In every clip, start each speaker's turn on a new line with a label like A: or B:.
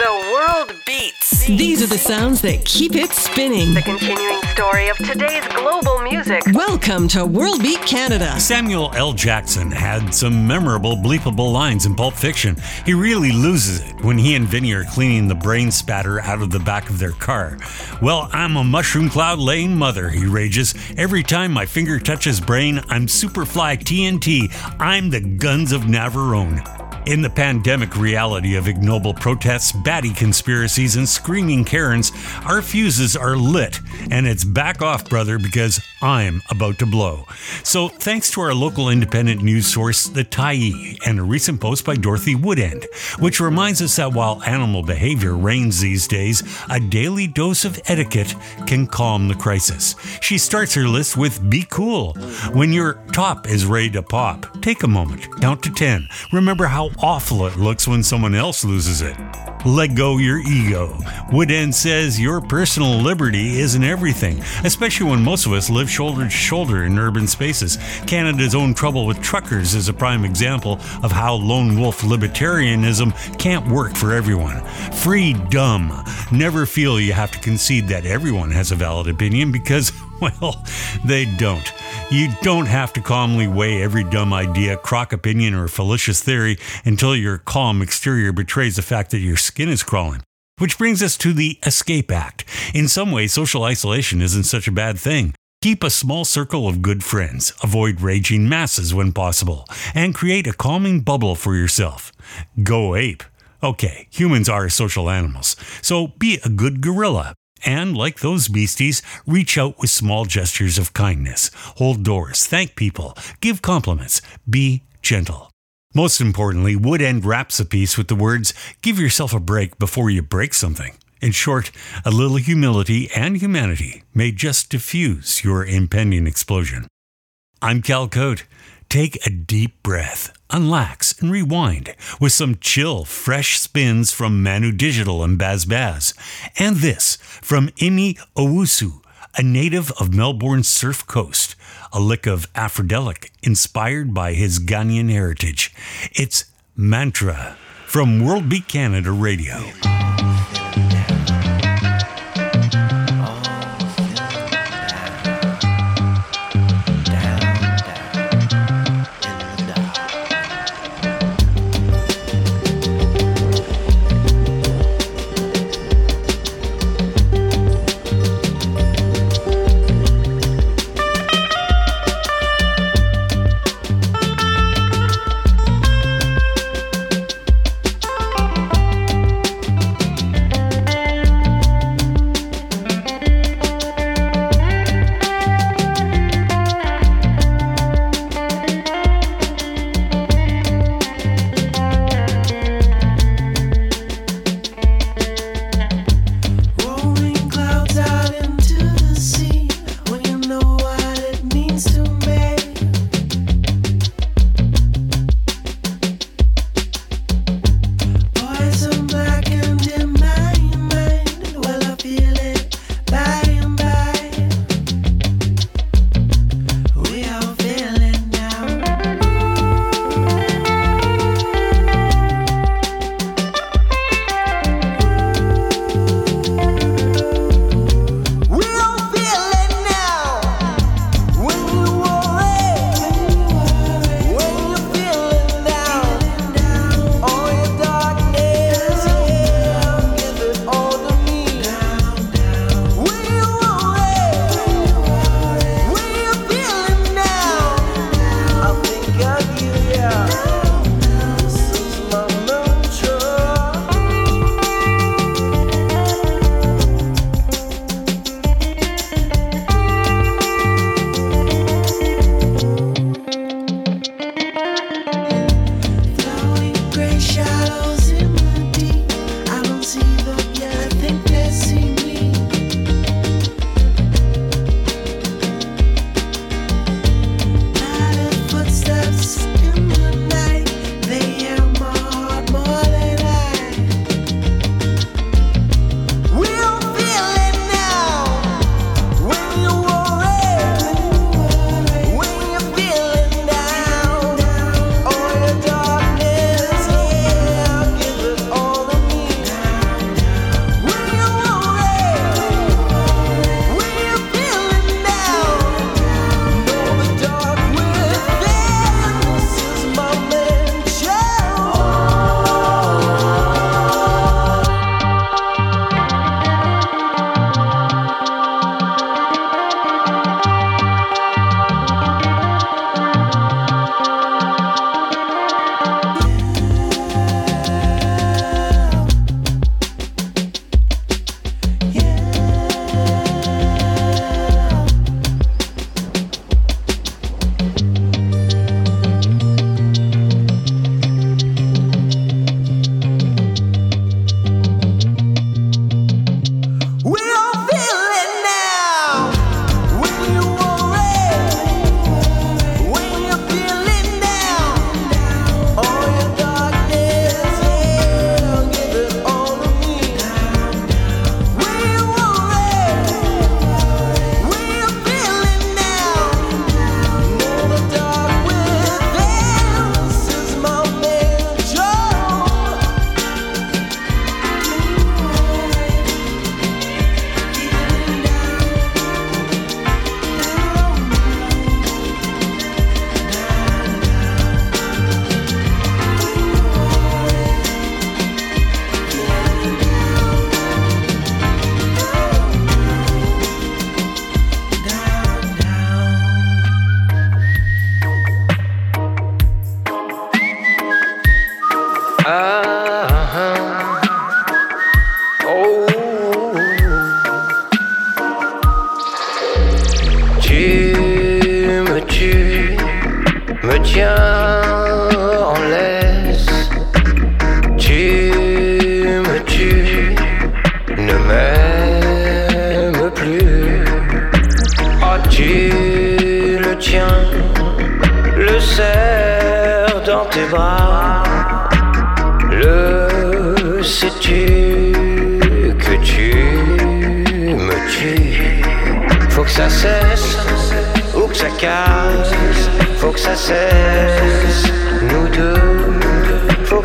A: The world beats.
B: These are the sounds that keep it spinning.
A: The continuing story of today's global music.
B: Welcome to World Beat Canada.
C: Samuel L. Jackson had some memorable bleepable lines in Pulp Fiction. He really loses it when he and Vinny are cleaning the brain spatter out of the back of their car. Well, I'm a mushroom cloud laying mother, he rages. Every time my finger touches brain, I'm Superfly TNT. I'm the guns of Navarone. In the pandemic reality of ignoble protests, batty conspiracies, and screaming Karens, our fuses are lit, and it's back off, brother, because I'm about to blow. So, thanks to our local independent news source, The Tyee, and a recent post by Dorothy Woodend, which reminds us that while animal behavior reigns these days, a daily dose of etiquette can calm the crisis. She starts her list with Be cool. When your top is ready to pop, take a moment, count to 10. Remember how awful it looks when someone else loses it. Let go your ego. Woodend says your personal liberty isn't everything, especially when most of us live shoulder to shoulder in urban spaces. Canada's own trouble with truckers is a prime example of how lone wolf libertarianism can't work for everyone. Free dumb. Never feel you have to concede that everyone has a valid opinion because, well, they don't. You don't have to calmly weigh every dumb idea, crock opinion, or fallacious theory until your calm exterior betrays the fact that your skin is crawling. Which brings us to the Escape Act. In some ways, social isolation isn't such a bad thing. Keep a small circle of good friends, avoid raging masses when possible, and create a calming bubble for yourself. Go ape. Okay, humans are social animals, so be a good gorilla. And like those beasties, reach out with small gestures of kindness. Hold doors, thank people, give compliments, be gentle. Most importantly, Woodend wraps a piece with the words, Give yourself a break before you break something. In short, a little humility and humanity may just diffuse your impending explosion. I'm Cal Cote. Take a deep breath, unlax, and rewind with some chill, fresh spins from Manudigital and BazBaz. And this from Immy Owusu, a native of Melbourne's Surf Coast, a lick of Afrodelic inspired by his Ghanaian heritage. It's Mantra from World Beat Canada Radio.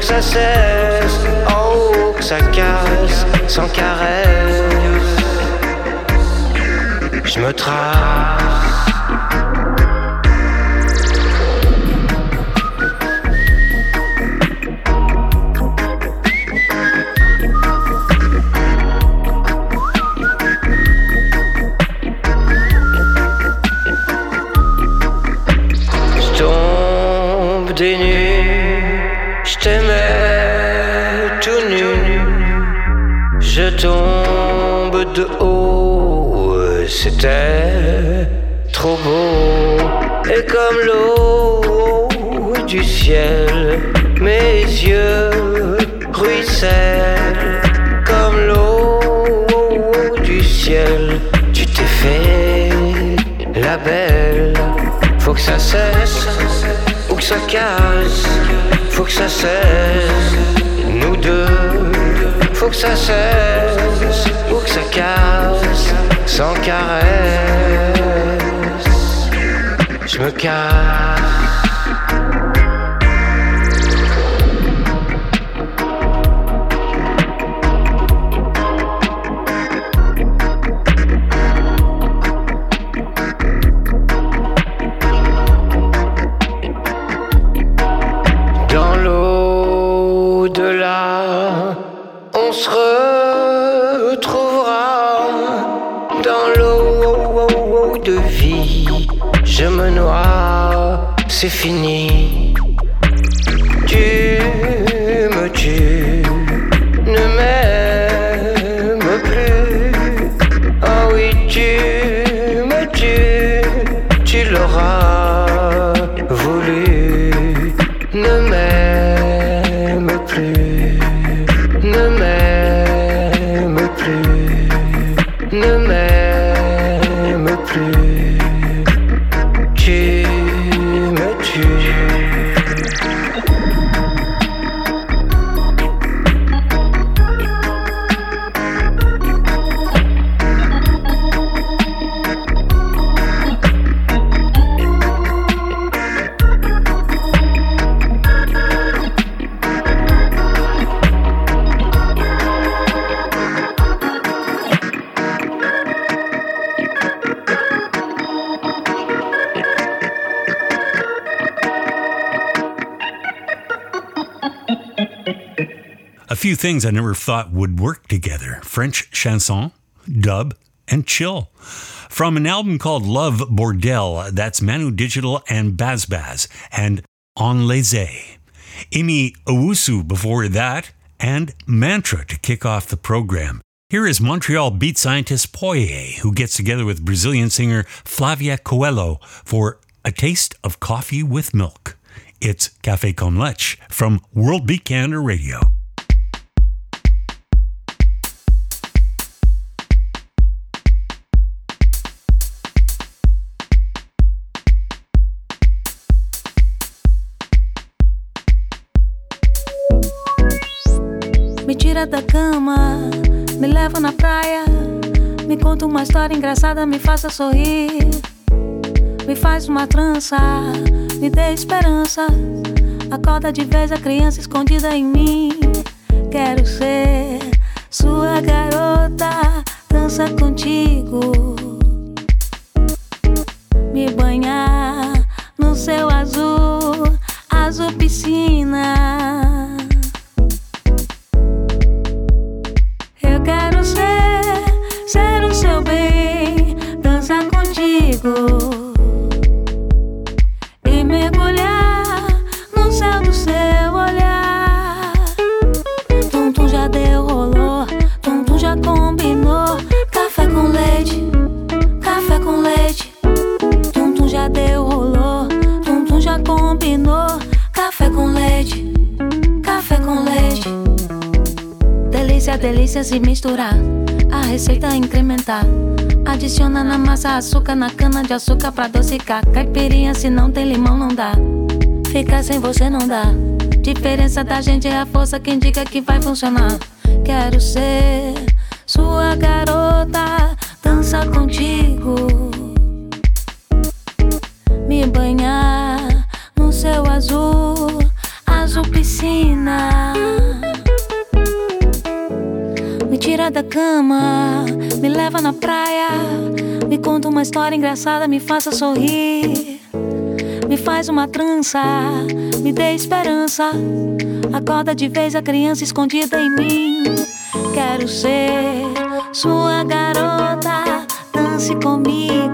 D: Que ça cesse, oh que ça casse, sans caresse. Je me trace. des trop beau, et comme l'eau du ciel, mes yeux ruissellent, comme l'eau du ciel, tu t'es fait la belle, faut que ça cesse faut que ça casse, faut que ça cesse. Nous deux, faut que ça cesse, faut que ça casse, sans caresse. Je me casse.
C: Things I never thought would work together French chanson, dub, and chill. From an album called Love Bordel, that's Manudigital and BazBaz, and En Laisse Immy Owusu before that, and Mantra to kick off the program. Here is Montreal beat scientist Poirier, who gets together with Brazilian singer Flavia Coelho for A Taste of Coffee with Milk. It's Café con Leche from World Beat Canada Radio.
E: Tira da cama, me leva na praia, me conta uma história engraçada, me faça sorrir. Me faz uma trança, me dê esperança. Acorda de vez a criança escondida em mim. Quero ser sua garota, dança contigo. Me banhar Massa açúcar, na cana de açúcar pra adocicar. Caipirinha, se não tem limão, não dá. Ficar sem você não dá. Diferença da gente é a força que indica que vai funcionar. Quero ser sua garota, dança contigo. História engraçada, me faça sorrir. Me faz uma trança, me dê esperança. Acorda de vez a criança escondida em mim. Quero ser sua garota, dance comigo.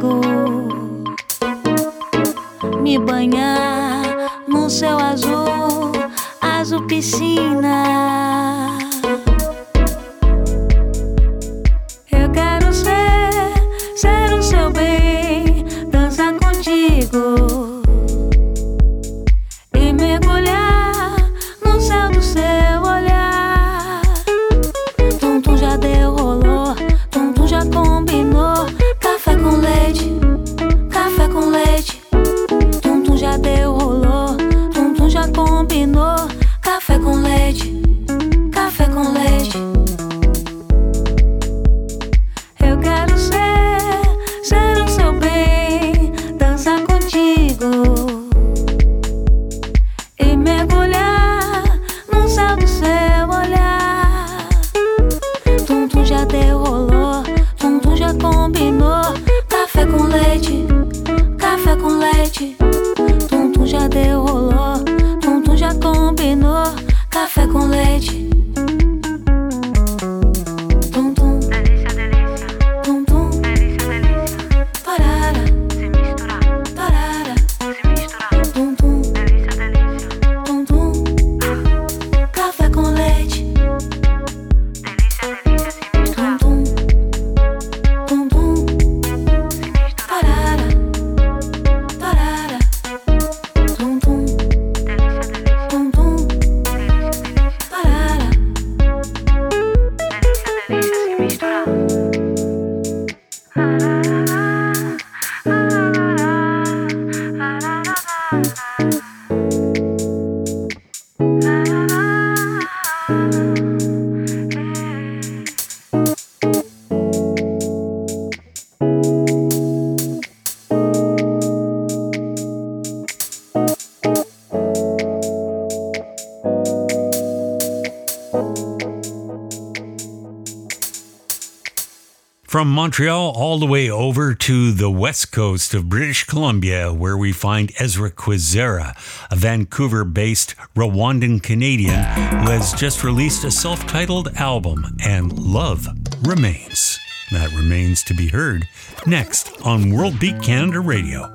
C: From Montreal all the way over to the west coast of British Columbia, where we find Ezra Kwizera, a Vancouver based Rwandan Canadian who has just released a self titled album, and Love Remains. That remains to be heard next on World Beat Canada Radio.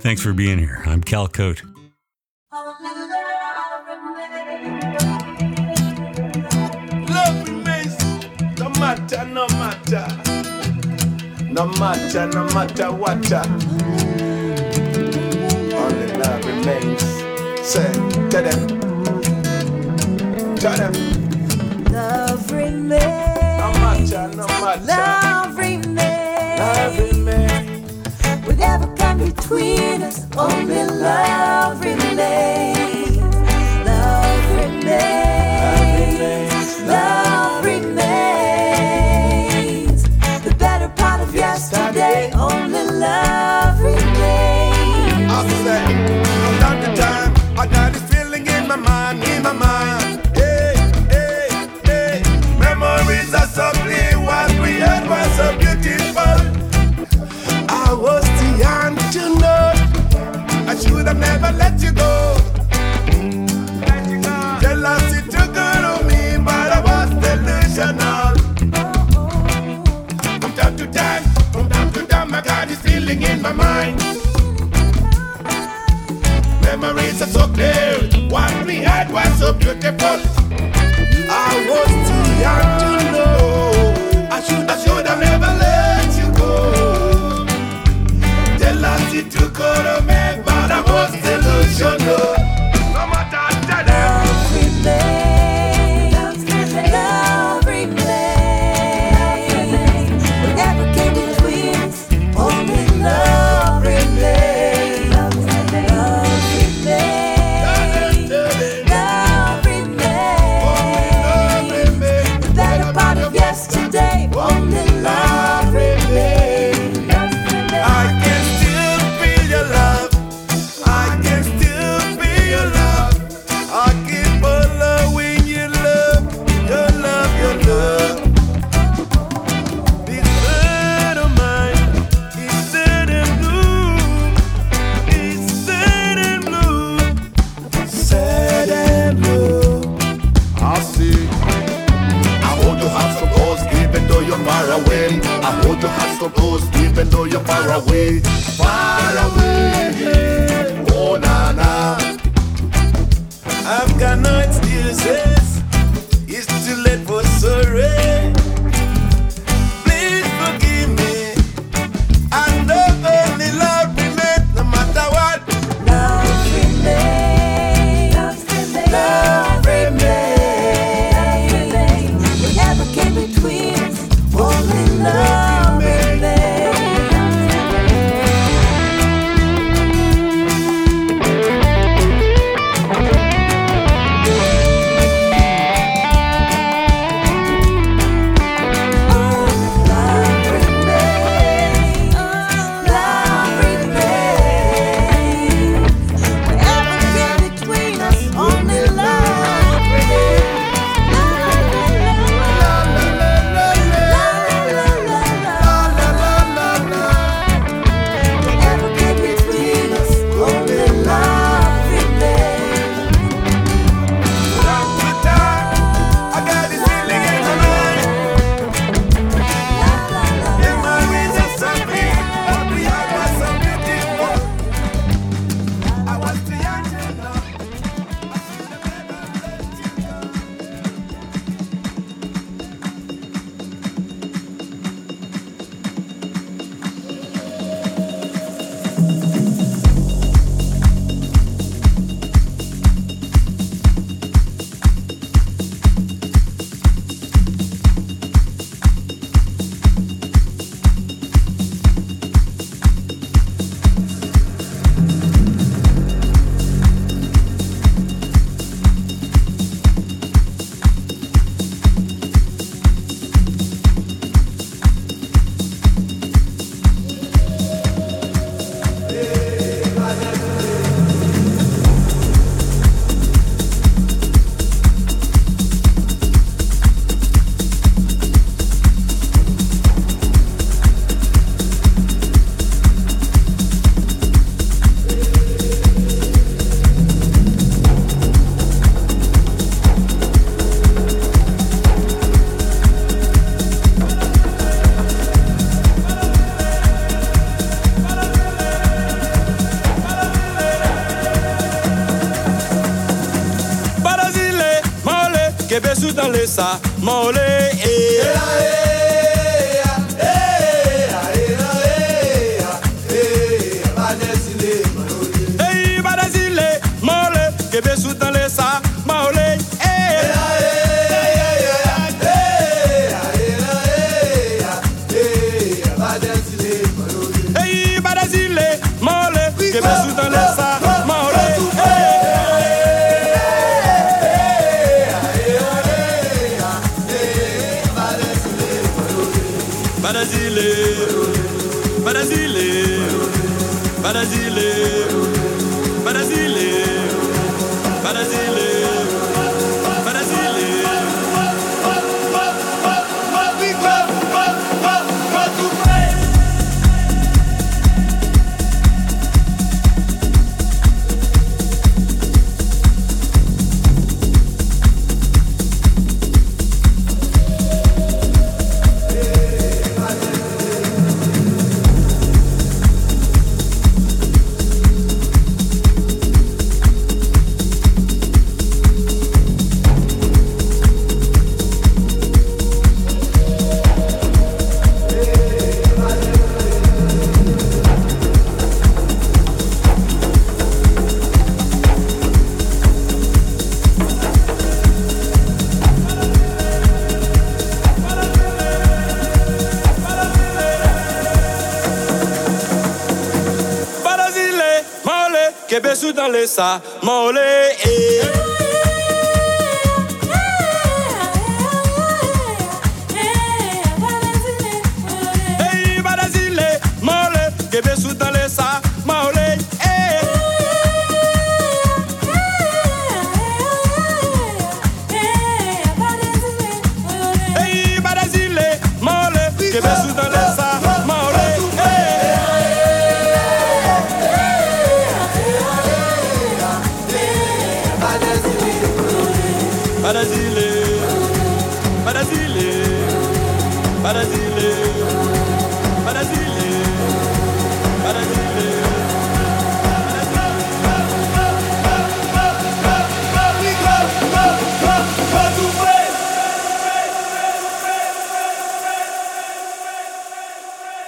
C: Thanks for being here. I'm Cal Cote.
F: Love remains no matter, no matter. No matter, no matter what. Uh, only love remains. Say, tell them. Tell them.
G: Love remains.
F: No matter, no matter.
G: Love remains.
F: Love remains.
G: Whatever come between us, only love remains. Love remains. Love remains. Love remains.
F: I from time to time, I got this feeling in my mind, in my mind. Hey, hey, hey. Memories are so clear, what we had was so beautiful. I was too young to know. I should have never let you go. Got feeling in my mind. Memories are so clear, what we had was so beautiful. I was too young to know. I should, I should have never let
H: pensar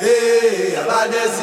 H: Hey, about this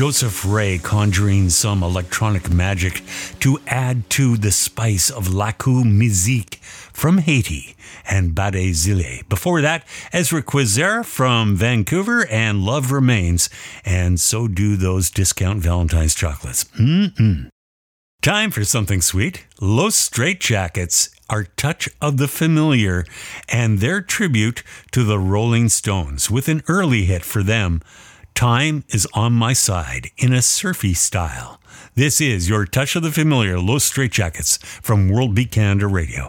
C: Joseph Ray conjuring some electronic magic to add to the spice of Lakou Mizik from Haiti and Bade Zile. Before that, Ezra Kwizera from Vancouver and Love Remains, and so do those discount Valentine's chocolates. Mm-mm. Time for something sweet. Los Straitjackets are Touch of the Familiar and their tribute to the Rolling Stones with an early hit for them. Time is on my side in a surfy style. This is your Touch of the Familiar Los Straitjackets from World Beat Canada Radio.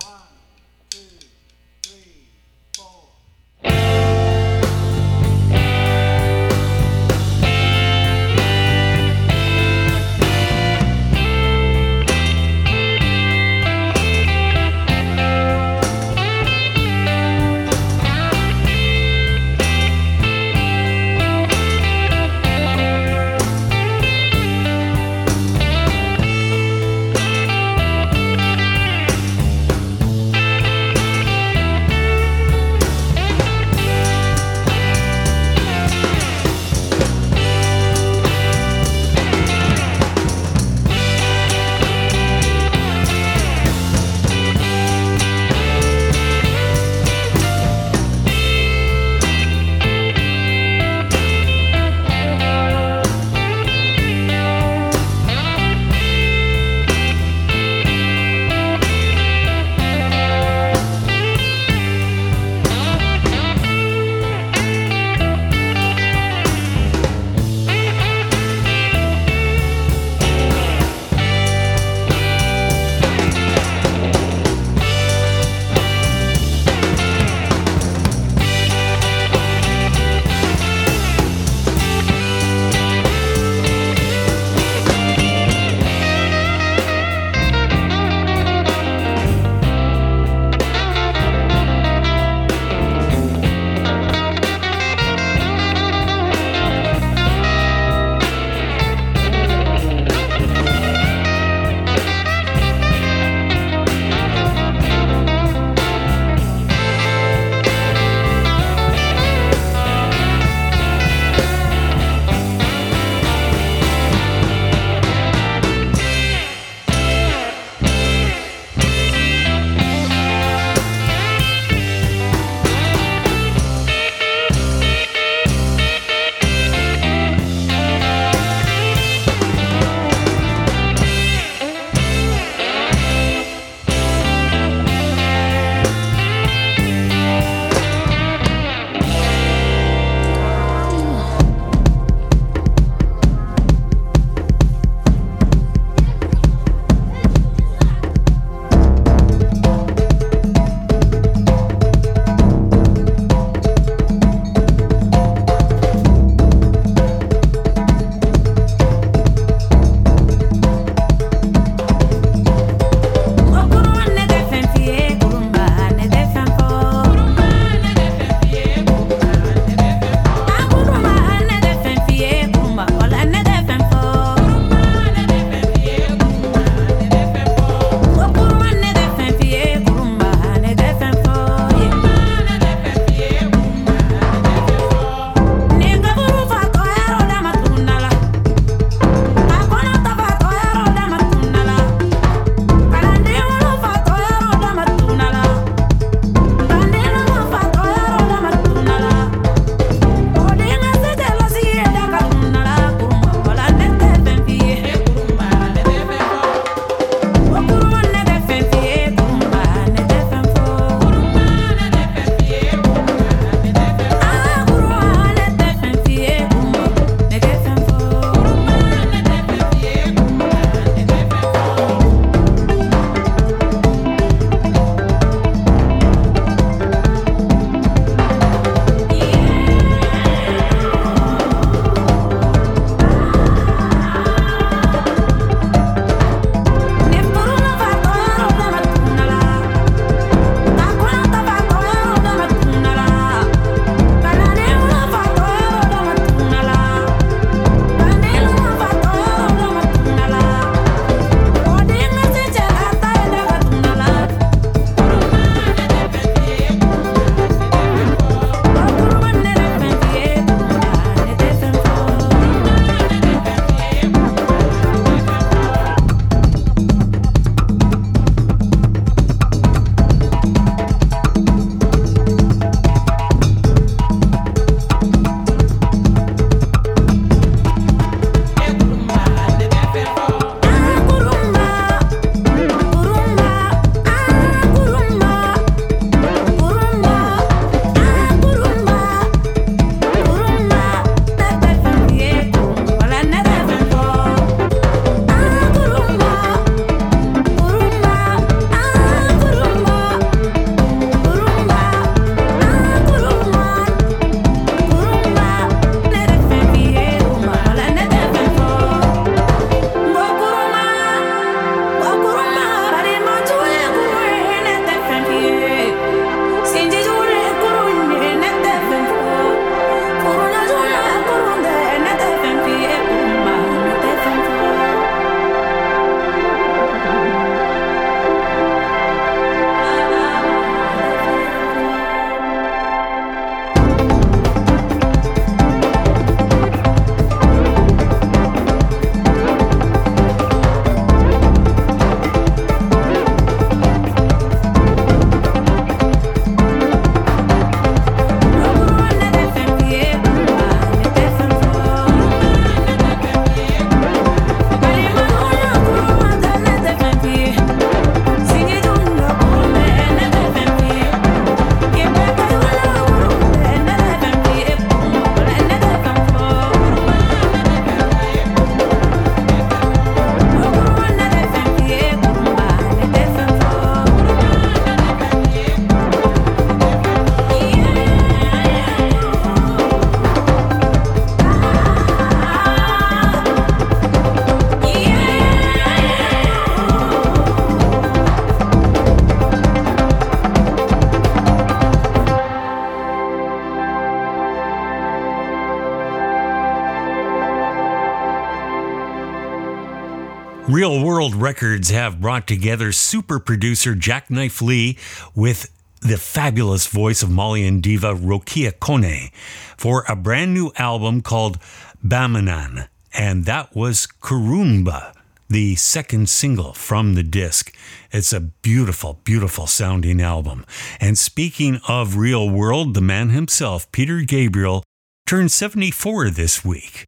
C: Real World Records have brought together super producer Jacknife Lee with the fabulous voice of Malian diva Rokia Kone for a brand new album called Bamanan, and that was Kurunba, the second single from the disc. It's a beautiful, beautiful sounding album. And speaking of real world, the man himself, Peter Gabriel, turned 74 this week.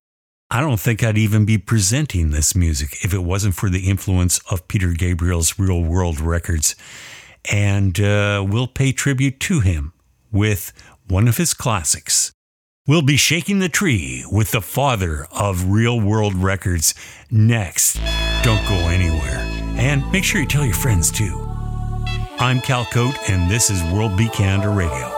C: I don't think I'd even be presenting this music if it wasn't for the influence of Peter Gabriel's Real World Records. And uh, we'll pay tribute to him with one of his classics. We'll be shaking the tree with the father of Real World Records next. Don't go anywhere. And make sure you tell your friends too. I'm Cal Koat, and this is World Beat Canada Radio.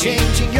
I: changing your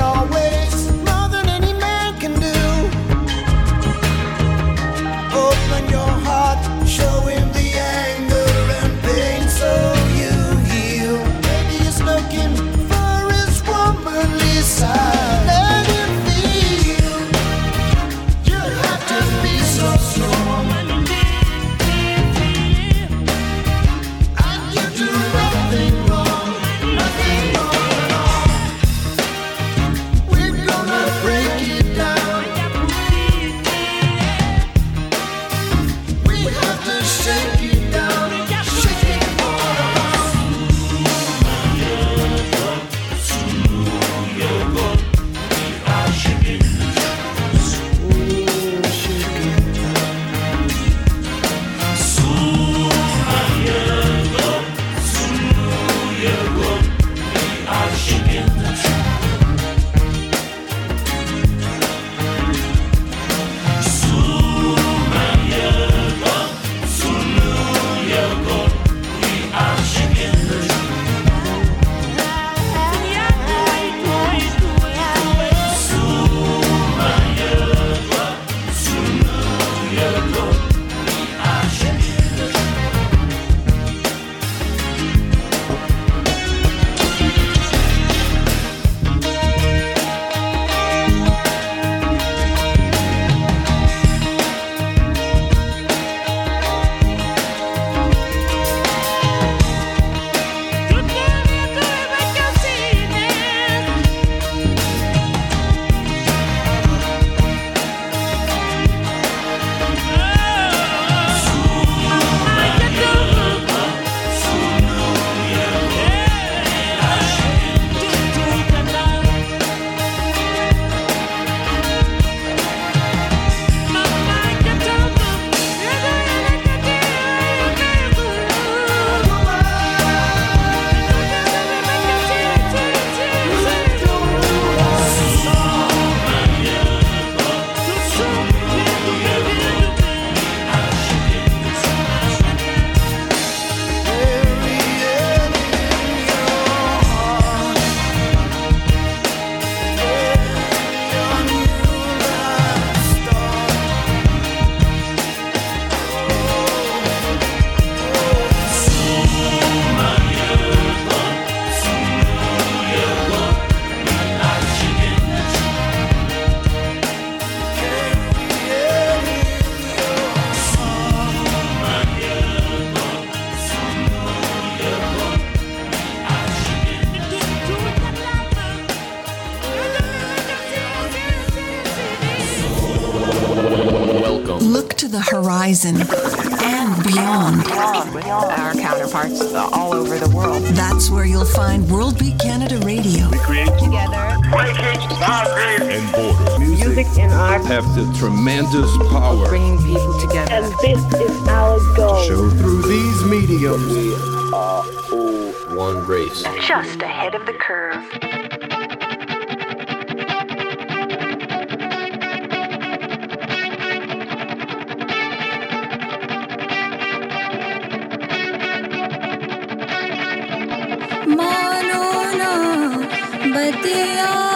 I: find
J: World
B: Beat Canada Radio.
K: We create
J: together.
K: Breaking boundaries
L: and borders.
J: Music and art
L: have the tremendous power
J: bringing people together.
M: And this is our goal.
N: Show through these mediums.
O: We are all one race.
A: Just ahead of the
C: दिया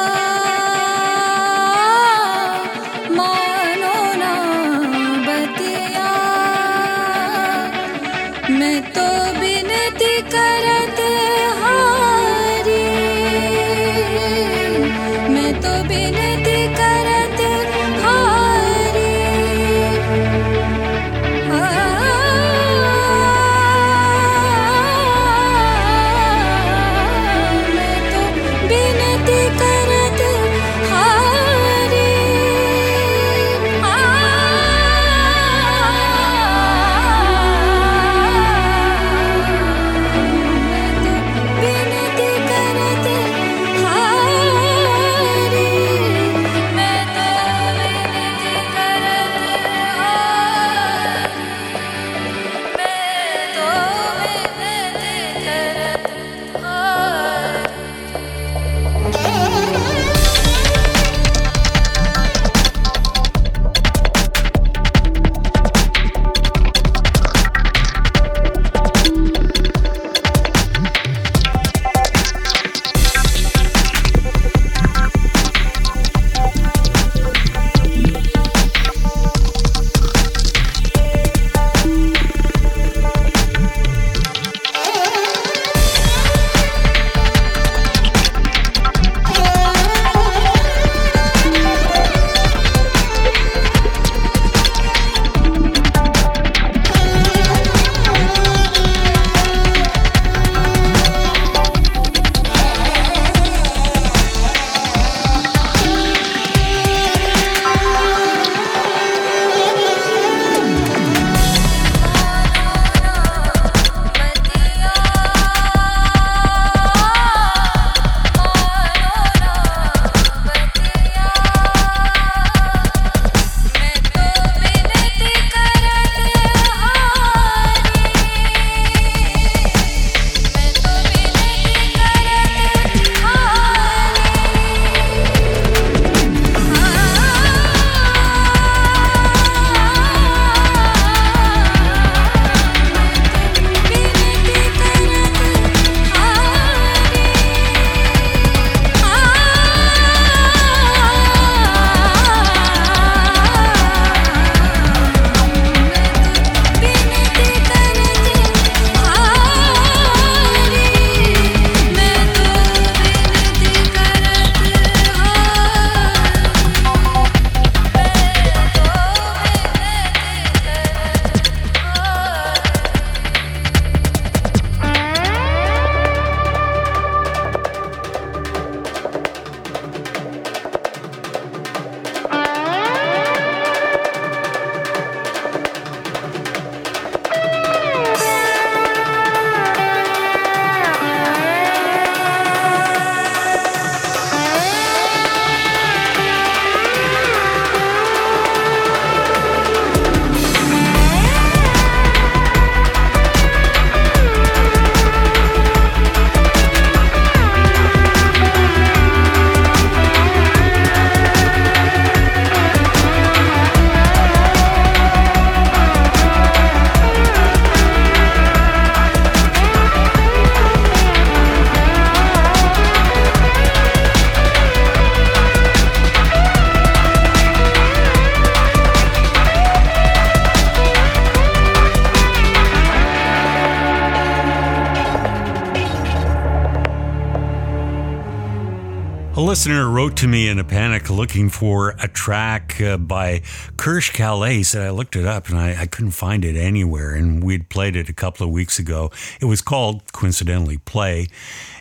C: listener wrote to me in a panic looking for a track uh, by Karsh Kale. Said I looked it up and I, I couldn't find it anywhere. And we'd played it a couple of weeks ago. It was called, coincidentally, Play.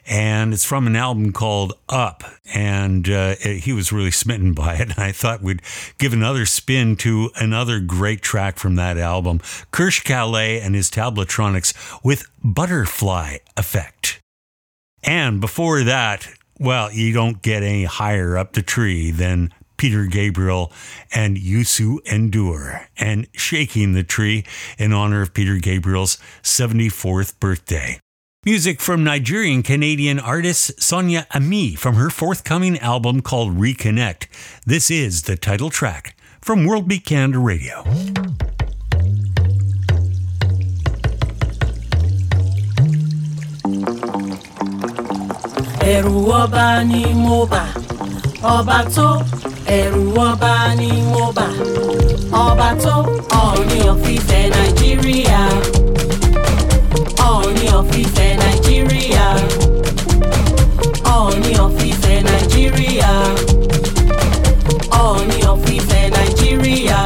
C: And it's from an album called Up. And uh, it- he was really smitten by it. And I thought we'd give another spin to another great track from that album Karsh Kale and his Tablatronics with Butterfly Effect. And before that, well, you don't get any higher up the tree than Peter Gabriel and Youssou N'Dour and shaking the tree in honor of Peter Gabriel's 74th birthday. Music from Nigerian Canadian artist Sonia Aimy from her forthcoming album called Reconnect. This is the title track from World Beat Canada Radio.
P: Ẹ̀rù ọba ni mo bà. Ọba tó ẹ̀rù ọba ni mo bà. Ọba tó ọ̀ọ́ni ọ̀fífẹ́ nàìjíríà. Ọ̀ọ́ni ọ̀fífẹ́ nàìjíríà. Ọ̀ọ́ni ọ̀fífẹ́ nàìjíríà. Ọ̀ọ́ni ọ̀fífẹ́ nàìjíríà.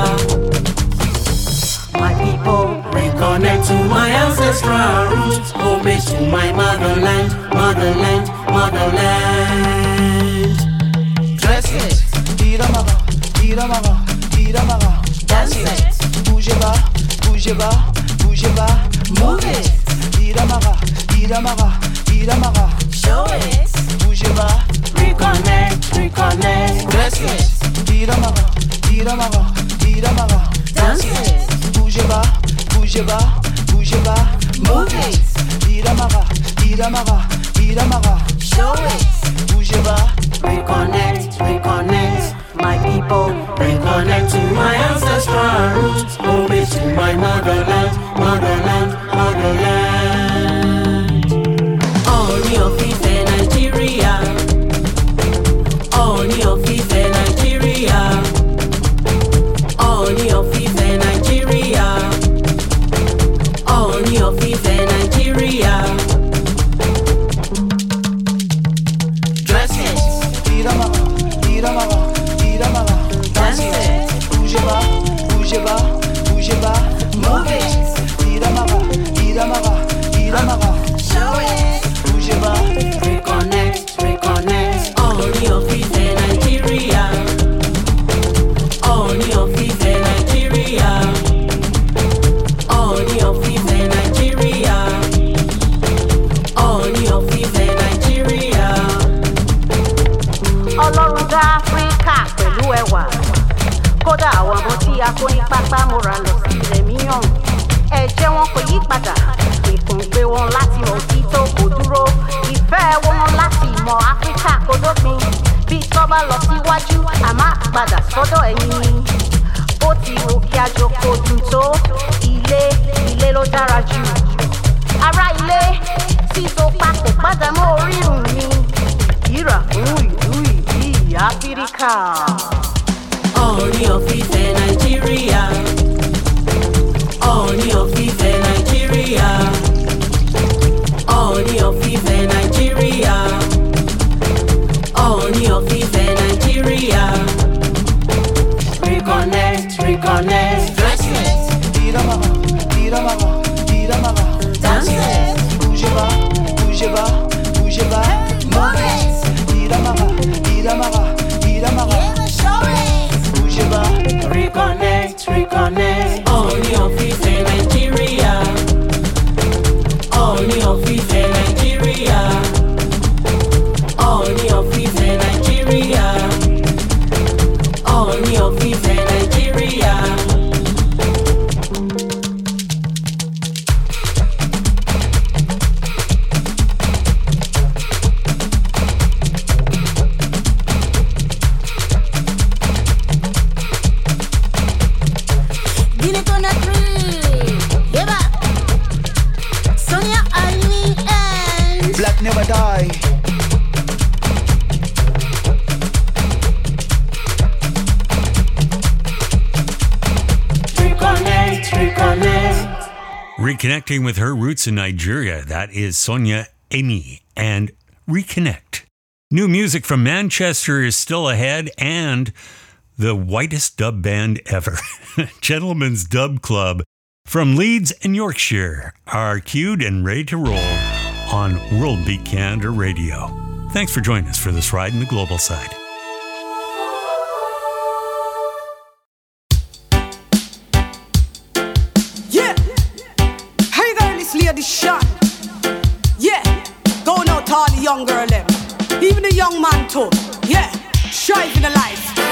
P: My people reconnect to my ancestral roots, homage to my motherland, motherland, motherland.
Q: Dress it, Iramara, Iramara, Iramara.
P: Dance it,
Q: bougez bas, bougez bougez bas.
P: move it,
Q: Iramara, Iramara, Iramara.
P: show it.
Q: Bougez bas,
P: Reconnect, reconnect.
Q: dress it, Iramara, Iramara, Iramara.
P: Dance it,
Q: Bougez bas, bougez bas, bougez bas.
P: move it,
Q: Iramara, Iramara, Iramara.
P: show it.
Q: Bougez
P: Reconnect, reconnect, my people. Reconnect to my ancestral roots, homage to my motherland, motherland, motherland.
R: Tọ́ba lọ síwájú àmọ́ àpadà sọ́dọ̀ ẹ̀yìn ni ó ti rò kí àjọkò dùn tó ilé ilé ló dára jù. Ará ilé síso papò padà mọ́ orírun mi. Ìrà fún ìlú ìbí áfíríkà.
Q: Iramara, Iramara.
C: with her roots in Nigeria. That is Sonia Aimy and Reconnect. New music from Manchester is still ahead and the whitest dub band ever, Gentleman's Dub Club from Leeds and Yorkshire, are cued and ready to roll on World Beat Canada Radio. Thanks for joining us for this ride in the global side.
S: tradition. Yeah, going out all the young girl them. Even the young man too. Yeah, striving the life.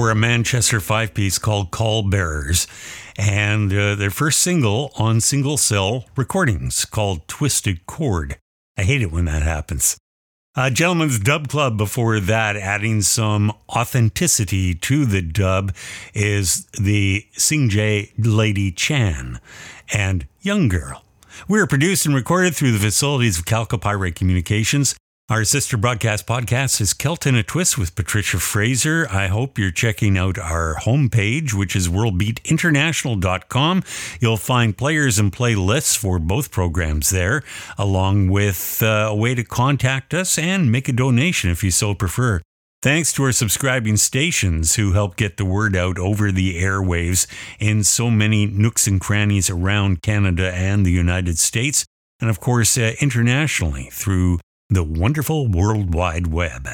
T: For a
C: Manchester five piece called Caulbearers. And uh, their first single on single cell recordings called Twisted Cord. I hate it when that happens. Uh, Gentleman's Dub Club before that, adding some authenticity to the dub, is the Sing Singjay Lady Chann and Young Girl. We are produced and recorded through the facilities of Calcopyrite Communications. Our sister broadcast podcast is Celt in a Twist with Patricia Fraser. I hope you're checking out our homepage, which is worldbeatinternational.com. You'll find players and playlists for both programs there, along with uh, a way to contact us and make a donation if you so prefer. Thanks to our subscribing stations who help get the word out over the airwaves in so many nooks and crannies around Canada and the United States, and of course, uh, internationally through the wonderful World Wide Web.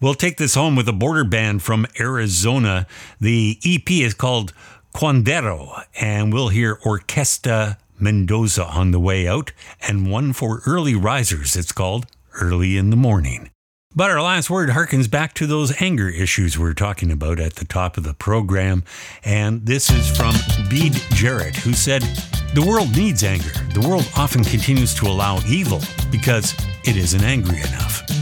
C: We'll take this home with a border band from Arizona. The EP is called Curandero, and we'll hear Orkesta Mendoza on the way out, and one for early risers. It's called Early in the Morning. But our last word harkens back to those anger issues we are talking about at the top of the program. And this is from Bede Jarrett, who said, The world needs anger. The world often continues to allow evil because it isn't angry enough.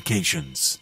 C: Communications.